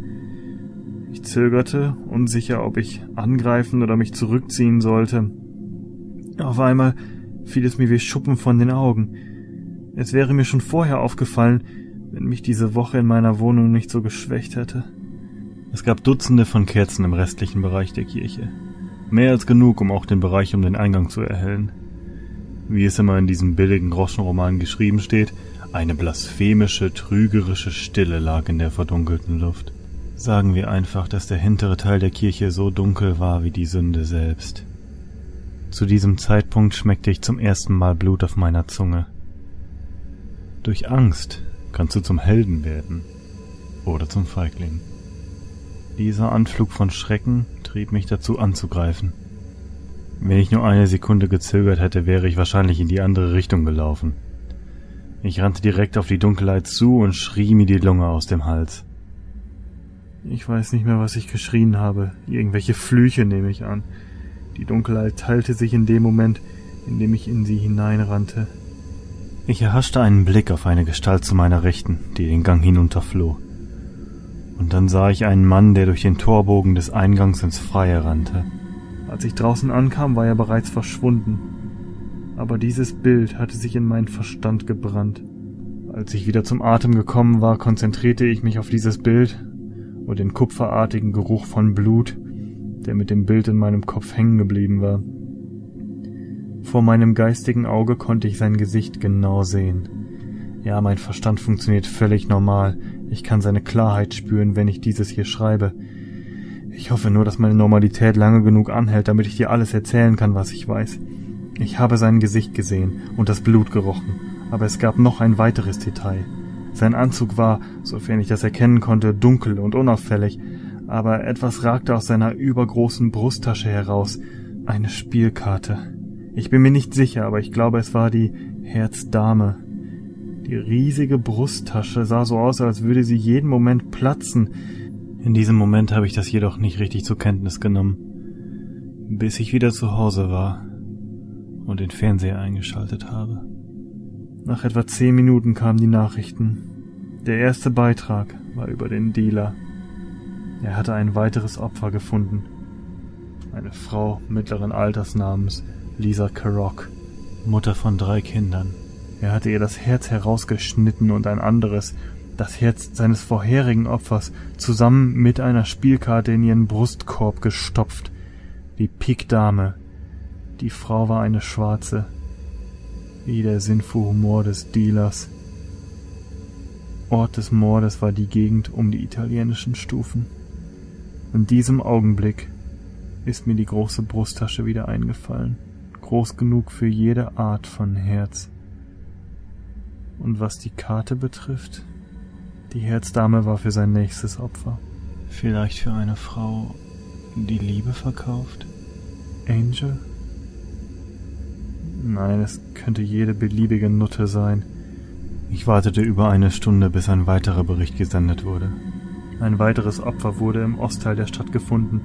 Ich zögerte, unsicher, ob ich angreifen oder mich zurückziehen sollte. Auf einmal fiel es mir wie Schuppen von den Augen. Es wäre mir schon vorher aufgefallen, wenn mich diese Woche in meiner Wohnung nicht so geschwächt hätte. Es gab Dutzende von Kerzen im restlichen Bereich der Kirche. Mehr als genug, um auch den Bereich um den Eingang zu erhellen. Wie es immer in diesem billigen Groschenroman geschrieben steht, eine blasphemische, trügerische Stille lag in der verdunkelten Luft. Sagen wir einfach, dass der hintere Teil der Kirche so dunkel war wie die Sünde selbst. Zu diesem Zeitpunkt schmeckte ich zum ersten Mal Blut auf meiner Zunge. Durch Angst kannst du zum Helden werden oder zum Feigling. Dieser Anflug von Schrecken trieb mich dazu anzugreifen. Wenn ich nur eine Sekunde gezögert hätte, wäre ich wahrscheinlich in die andere Richtung gelaufen. Ich rannte direkt auf die Dunkelheit zu und schrie mir die Lunge aus dem Hals. Ich weiß nicht mehr, was ich geschrien habe. Irgendwelche Flüche nehme ich an. Die Dunkelheit teilte sich in dem Moment, in dem ich in sie hineinrannte. Ich erhaschte einen Blick auf eine Gestalt zu meiner Rechten, die den Gang hinunterfloh. Und dann sah ich einen Mann, der durch den Torbogen des Eingangs ins Freie rannte. Als ich draußen ankam, war er bereits verschwunden. Aber dieses Bild hatte sich in meinen Verstand gebrannt. Als ich wieder zum Atem gekommen war, konzentrierte ich mich auf dieses Bild und den kupferartigen Geruch von Blut, der mit dem Bild in meinem Kopf hängen geblieben war. Vor meinem geistigen Auge konnte ich sein Gesicht genau sehen. Ja, mein Verstand funktioniert völlig normal. Ich kann seine Klarheit spüren, wenn ich dieses hier schreibe. Ich hoffe nur, dass meine Normalität lange genug anhält, damit ich dir alles erzählen kann, was ich weiß. Ich habe sein Gesicht gesehen und das Blut gerochen, aber es gab noch ein weiteres Detail. Sein Anzug war, sofern ich das erkennen konnte, dunkel und unauffällig, aber etwas ragte aus seiner übergroßen Brusttasche heraus. Eine Spielkarte. Ich bin mir nicht sicher, aber ich glaube, es war die Herzdame. Die riesige Brusttasche sah so aus, als würde sie jeden Moment platzen. In diesem Moment habe ich das jedoch nicht richtig zur Kenntnis genommen, bis ich wieder zu Hause war und den Fernseher eingeschaltet habe. Nach etwa zehn Minuten kamen die Nachrichten. Der erste Beitrag war über den Dealer. Er hatte ein weiteres Opfer gefunden. Eine Frau mittleren Alters namens Lisa Karok, Mutter von drei Kindern. Er hatte ihr das Herz herausgeschnitten und ein anderes, das Herz seines vorherigen Opfers, zusammen mit einer Spielkarte in ihren Brustkorb gestopft. Die Pik Dame. Die Frau war eine Schwarze, wie der Sinfu-Humor des Dealers. Ort des Mordes war die Gegend um die italienischen Stufen. In diesem Augenblick ist mir die große Brusttasche wieder eingefallen, groß genug für jede Art von Herz. Und was die Karte betrifft, die Herzdame war für sein nächstes Opfer. Vielleicht für eine Frau, die Liebe verkauft? Angel? Nein, es könnte jede beliebige Nutte sein. Ich wartete über eine Stunde, bis ein weiterer Bericht gesendet wurde. Ein weiteres Opfer wurde im Ostteil der Stadt gefunden.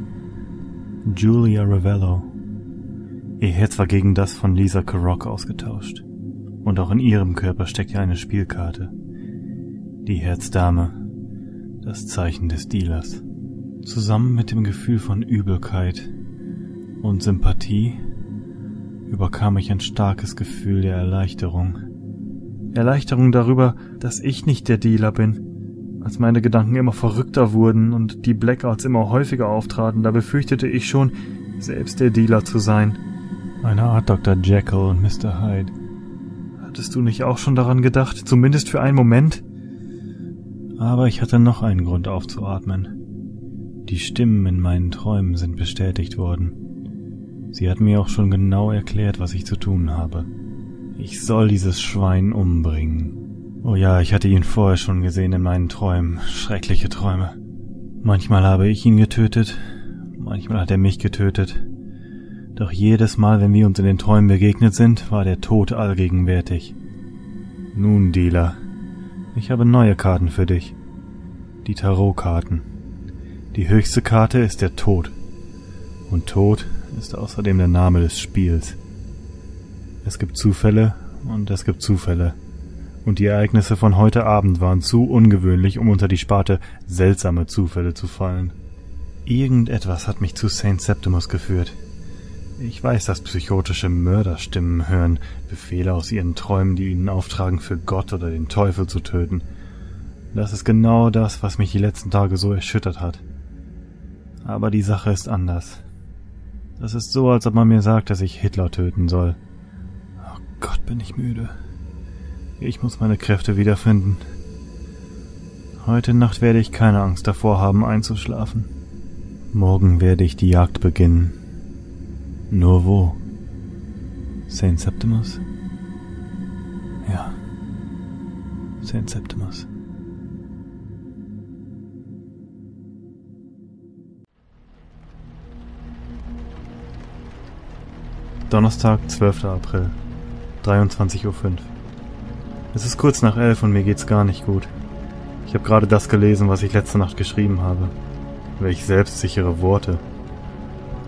Julia Ravello. Ihr Herz war gegen das von Lisa Carrock ausgetauscht. Und auch in ihrem Körper steckte eine Spielkarte. Die Herzdame. Das Zeichen des Dealers. Zusammen mit dem Gefühl von Übelkeit und Sympathie überkam ich ein starkes Gefühl der Erleichterung. Erleichterung darüber, dass ich nicht der Dealer bin. Als meine Gedanken immer verrückter wurden und die Blackouts immer häufiger auftraten, da befürchtete ich schon, selbst der Dealer zu sein. Eine Art Dr. Jekyll und Mr. Hyde. Hattest du nicht auch schon daran gedacht, zumindest für einen Moment? Aber ich hatte noch einen Grund aufzuatmen. Die Stimmen in meinen Träumen sind bestätigt worden. Sie hat mir auch schon genau erklärt, was ich zu tun habe. Ich soll dieses Schwein umbringen. Oh ja, ich hatte ihn vorher schon gesehen in meinen Träumen. Schreckliche Träume. Manchmal habe ich ihn getötet, manchmal hat er mich getötet. Doch jedes Mal, wenn wir uns in den Träumen begegnet sind, war der Tod allgegenwärtig. Nun, Dealer, ich habe neue Karten für dich. Die Tarotkarten. Die höchste Karte ist der Tod. Und Tod ist außerdem der Name des Spiels. Es gibt Zufälle und es gibt Zufälle. Und die Ereignisse von heute Abend waren zu ungewöhnlich, um unter die Sparte seltsame Zufälle zu fallen. Irgendetwas hat mich zu Saint Septimus geführt. Ich weiß, dass psychotische Mörderstimmen hören, Befehle aus ihren Träumen, die ihnen auftragen, für Gott oder den Teufel zu töten. Das ist genau das, was mich die letzten Tage so erschüttert hat. Aber die Sache ist anders. Das ist so, als ob man mir sagt, dass ich Hitler töten soll. Oh Gott, bin ich müde. Ich muss meine Kräfte wiederfinden. Heute Nacht werde ich keine Angst davor haben, einzuschlafen. Morgen werde ich die Jagd beginnen. Nur wo? Saint Septimus? Ja. Saint Septimus. Donnerstag, 12. April, 23.05 Uhr. Es ist kurz nach elf und mir geht's gar nicht gut. Ich habe gerade das gelesen, was ich letzte Nacht geschrieben habe. Welch selbstsichere Worte.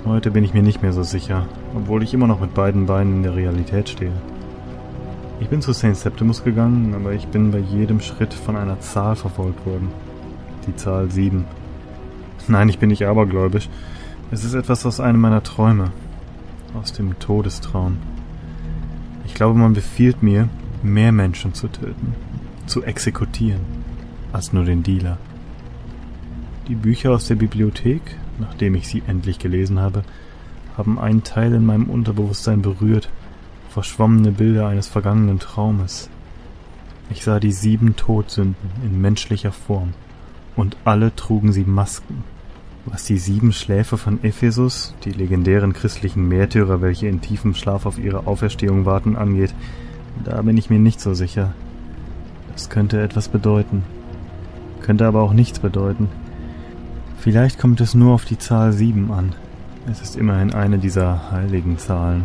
Heute bin ich mir nicht mehr so sicher, obwohl ich immer noch mit beiden Beinen in der Realität stehe. Ich bin zu St. Septimus gegangen, aber ich bin bei jedem Schritt von einer Zahl verfolgt worden. Die Zahl 7. Nein, ich bin nicht abergläubisch. Es ist etwas aus einem meiner Träume aus dem Todestraum. Ich glaube, man befiehlt mir, mehr Menschen zu töten, zu exekutieren, als nur den Dealer. Die Bücher aus der Bibliothek, nachdem ich sie endlich gelesen habe, haben einen Teil in meinem Unterbewusstsein berührt, verschwommene Bilder eines vergangenen Traumes. Ich sah die sieben Todsünden in menschlicher Form, und alle trugen sie Masken, was die sieben Schläfe von Ephesus, die legendären christlichen Märtyrer, welche in tiefem Schlaf auf ihre Auferstehung warten, angeht, da bin ich mir nicht so sicher. Das könnte etwas bedeuten. Könnte aber auch nichts bedeuten. Vielleicht kommt es nur auf die Zahl sieben an. Es ist immerhin eine dieser heiligen Zahlen.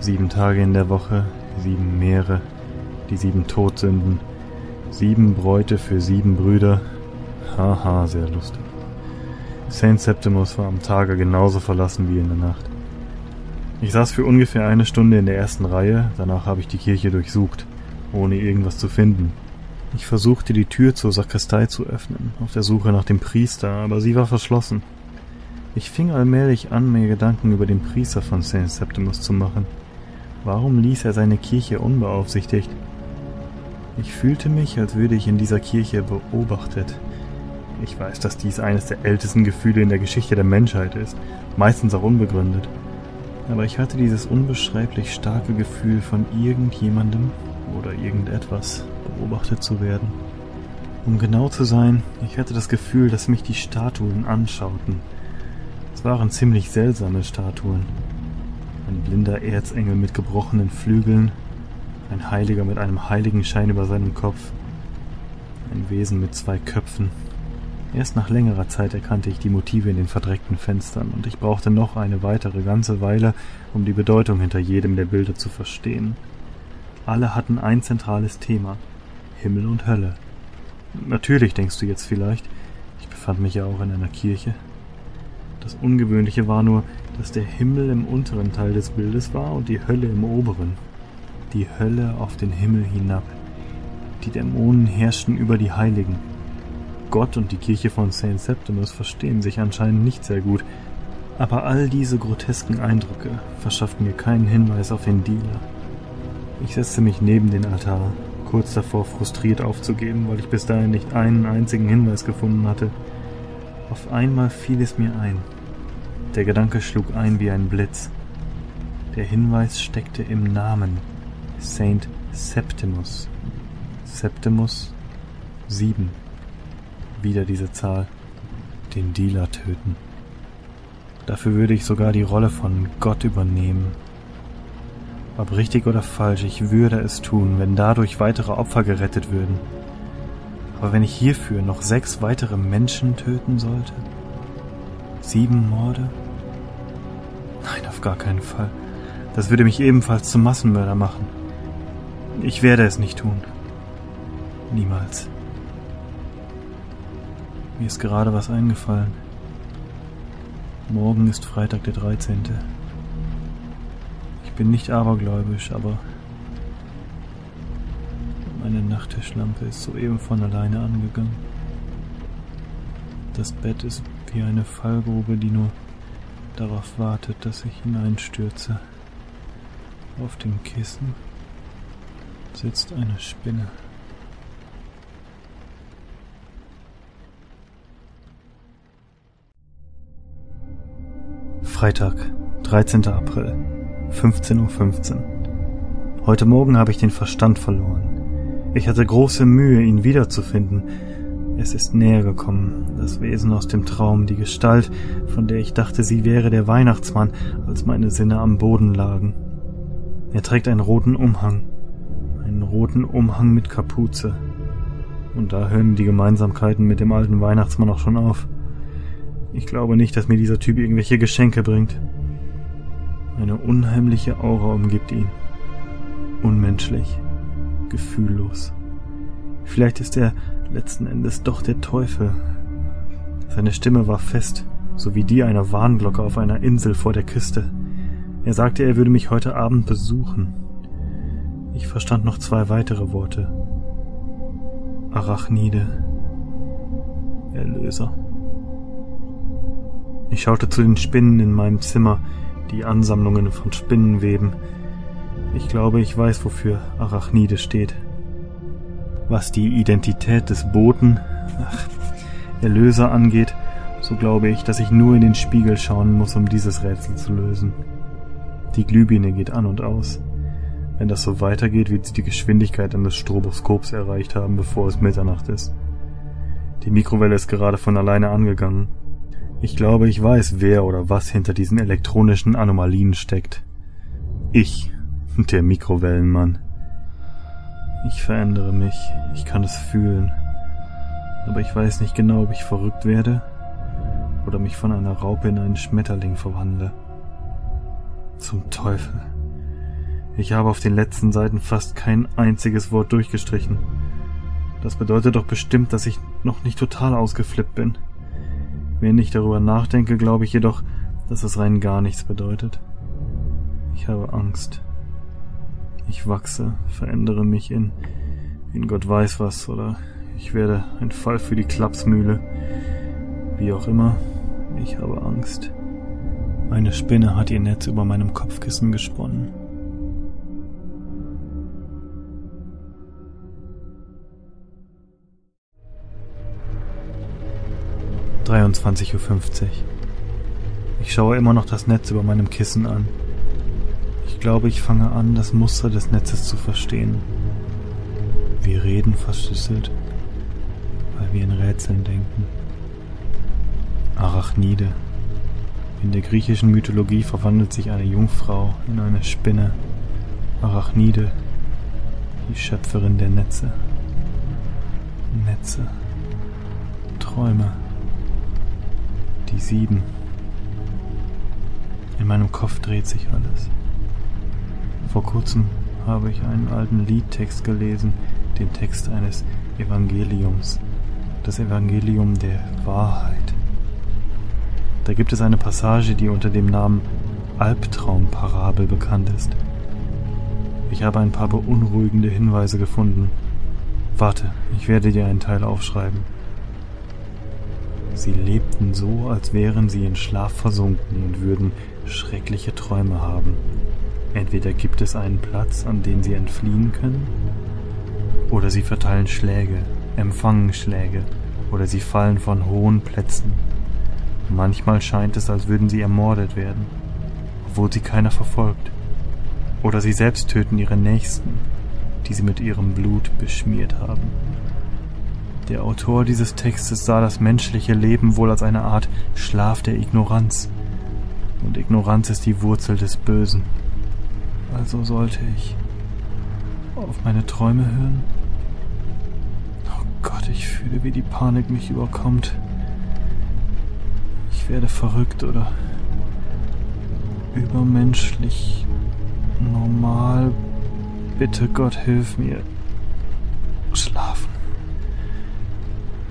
Sieben Tage in der Woche, sieben Meere, die sieben Todsünden, sieben Bräute für sieben Brüder. Haha, sehr lustig. Saint Septimus war am Tage genauso verlassen wie in der Nacht. Ich saß für ungefähr eine Stunde in der ersten Reihe, danach habe ich die Kirche durchsucht, ohne irgendwas zu finden. Ich versuchte die Tür zur Sakristei zu öffnen, auf der Suche nach dem Priester, aber sie war verschlossen. Ich fing allmählich an, mir Gedanken über den Priester von Saint Septimus zu machen. Warum ließ er seine Kirche unbeaufsichtigt? Ich fühlte mich, als würde ich in dieser Kirche beobachtet, ich weiß, dass dies eines der ältesten Gefühle in der Geschichte der Menschheit ist, meistens auch unbegründet. Aber ich hatte dieses unbeschreiblich starke Gefühl, von irgendjemandem oder irgendetwas beobachtet zu werden. Um genau zu sein, ich hatte das Gefühl, dass mich die Statuen anschauten. Es waren ziemlich seltsame Statuen. Ein blinder Erzengel mit gebrochenen Flügeln, ein Heiliger mit einem Heiligenschein über seinem Kopf, ein Wesen mit zwei Köpfen. Erst nach längerer Zeit erkannte ich die Motive in den verdreckten Fenstern, und ich brauchte noch eine weitere ganze Weile, um die Bedeutung hinter jedem der Bilder zu verstehen. Alle hatten ein zentrales Thema Himmel und Hölle. Natürlich, denkst du jetzt vielleicht, ich befand mich ja auch in einer Kirche. Das Ungewöhnliche war nur, dass der Himmel im unteren Teil des Bildes war und die Hölle im oberen. Die Hölle auf den Himmel hinab. Die Dämonen herrschten über die Heiligen. Gott und die Kirche von St. Septimus verstehen sich anscheinend nicht sehr gut, aber all diese grotesken Eindrücke verschafften mir keinen Hinweis auf den Dealer. Ich setzte mich neben den Altar, kurz davor frustriert aufzugeben, weil ich bis dahin nicht einen einzigen Hinweis gefunden hatte. Auf einmal fiel es mir ein. Der Gedanke schlug ein wie ein Blitz. Der Hinweis steckte im Namen Saint Septimus. Septimus 7. Wieder diese Zahl. Den Dealer töten. Dafür würde ich sogar die Rolle von Gott übernehmen. Ob richtig oder falsch, ich würde es tun, wenn dadurch weitere Opfer gerettet würden. Aber wenn ich hierfür noch sechs weitere Menschen töten sollte? Sieben Morde? Nein, auf gar keinen Fall. Das würde mich ebenfalls zum Massenmörder machen. Ich werde es nicht tun. Niemals. Mir ist gerade was eingefallen. Morgen ist Freitag der 13. Ich bin nicht abergläubisch, aber meine Nachttischlampe ist soeben von alleine angegangen. Das Bett ist wie eine Fallgrube, die nur darauf wartet, dass ich hineinstürze. Auf dem Kissen sitzt eine Spinne. Freitag, 13. April, 15.15 .15 Uhr. Heute Morgen habe ich den Verstand verloren. Ich hatte große Mühe, ihn wiederzufinden. Es ist näher gekommen, das Wesen aus dem Traum, die Gestalt, von der ich dachte, sie wäre der Weihnachtsmann, als meine Sinne am Boden lagen. Er trägt einen roten Umhang, einen roten Umhang mit Kapuze. Und da hören die Gemeinsamkeiten mit dem alten Weihnachtsmann auch schon auf. Ich glaube nicht, dass mir dieser Typ irgendwelche Geschenke bringt. Eine unheimliche Aura umgibt ihn. Unmenschlich, gefühllos. Vielleicht ist er letzten Endes doch der Teufel. Seine Stimme war fest, so wie die einer Warnglocke auf einer Insel vor der Küste. Er sagte, er würde mich heute Abend besuchen. Ich verstand noch zwei weitere Worte. Arachnide. Erlöser. Ich schaute zu den Spinnen in meinem Zimmer, die Ansammlungen von Spinnenweben. Ich glaube, ich weiß, wofür Arachnide steht. Was die Identität des Boten, ach, Erlöser angeht, so glaube ich, dass ich nur in den Spiegel schauen muss, um dieses Rätsel zu lösen. Die Glühbirne geht an und aus. Wenn das so weitergeht, wird sie die Geschwindigkeit eines Stroboskops erreicht haben, bevor es Mitternacht ist. Die Mikrowelle ist gerade von alleine angegangen. Ich glaube, ich weiß, wer oder was hinter diesen elektronischen Anomalien steckt. Ich, der Mikrowellenmann. Ich verändere mich, ich kann es fühlen. Aber ich weiß nicht genau, ob ich verrückt werde oder mich von einer Raupe in einen Schmetterling verwandle. Zum Teufel. Ich habe auf den letzten Seiten fast kein einziges Wort durchgestrichen. Das bedeutet doch bestimmt, dass ich noch nicht total ausgeflippt bin. Wenn ich darüber nachdenke, glaube ich jedoch, dass es rein gar nichts bedeutet. Ich habe Angst. Ich wachse, verändere mich in, in Gott weiß was, oder ich werde ein Fall für die Klapsmühle. Wie auch immer, ich habe Angst. Eine Spinne hat ihr Netz über meinem Kopfkissen gesponnen. Dreiundzwanzig Uhr. fünfzig. Ich schaue immer noch das Netz über meinem Kissen an. Ich glaube, ich fange an, das Muster des Netzes zu verstehen. Wir reden verschlüsselt, weil wir in Rätseln denken. Arachnide. In der griechischen Mythologie verwandelt sich eine Jungfrau in eine Spinne. Arachnide, die Schöpferin der Netze. Netze. Träume. Die sieben. In meinem Kopf dreht sich alles. Vor kurzem habe ich einen alten Liedtext gelesen, den Text eines Evangeliums, das Evangelium der Wahrheit. Da gibt es eine Passage, die unter dem Namen Albtraumparabel bekannt ist. Ich habe ein paar beunruhigende Hinweise gefunden. Warte, ich werde dir einen Teil aufschreiben. Sie lebten so, als wären sie in Schlaf versunken und würden schreckliche Träume haben. Entweder gibt es einen Platz, an den sie entfliehen können, oder sie verteilen Schläge, empfangen Schläge, oder sie fallen von hohen Plätzen. Manchmal scheint es, als würden sie ermordet werden, obwohl sie keiner verfolgt. Oder sie selbst töten ihre Nächsten, die sie mit ihrem Blut beschmiert haben. Der Autor dieses Textes sah das menschliche Leben wohl als eine Art Schlaf der Ignoranz. Und Ignoranz ist die Wurzel des Bösen. Also sollte ich auf meine Träume hören? Oh Gott, ich fühle, wie die Panik mich überkommt. Ich werde verrückt oder übermenschlich normal. Bitte Gott, hilf mir.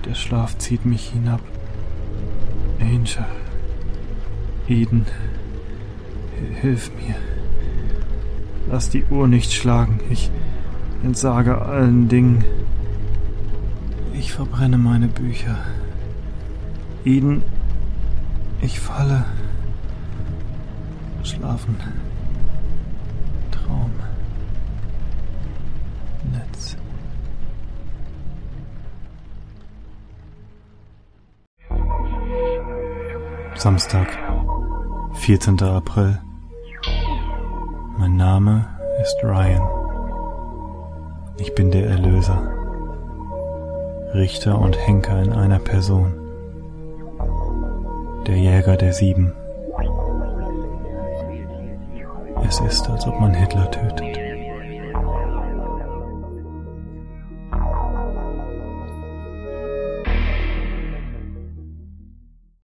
Der Schlaf zieht mich hinab. Angel. Eden. Hilf mir. Lass die Uhr nicht schlagen. Ich entsage allen Dingen. Ich verbrenne meine Bücher. Eden, ich falle. Schlafen. Samstag, 14. April. Mein Name ist Ryan. Ich bin der Erlöser, Richter und Henker in einer Person, der Jäger der Sieben. Es ist, als ob man Hitler tötet.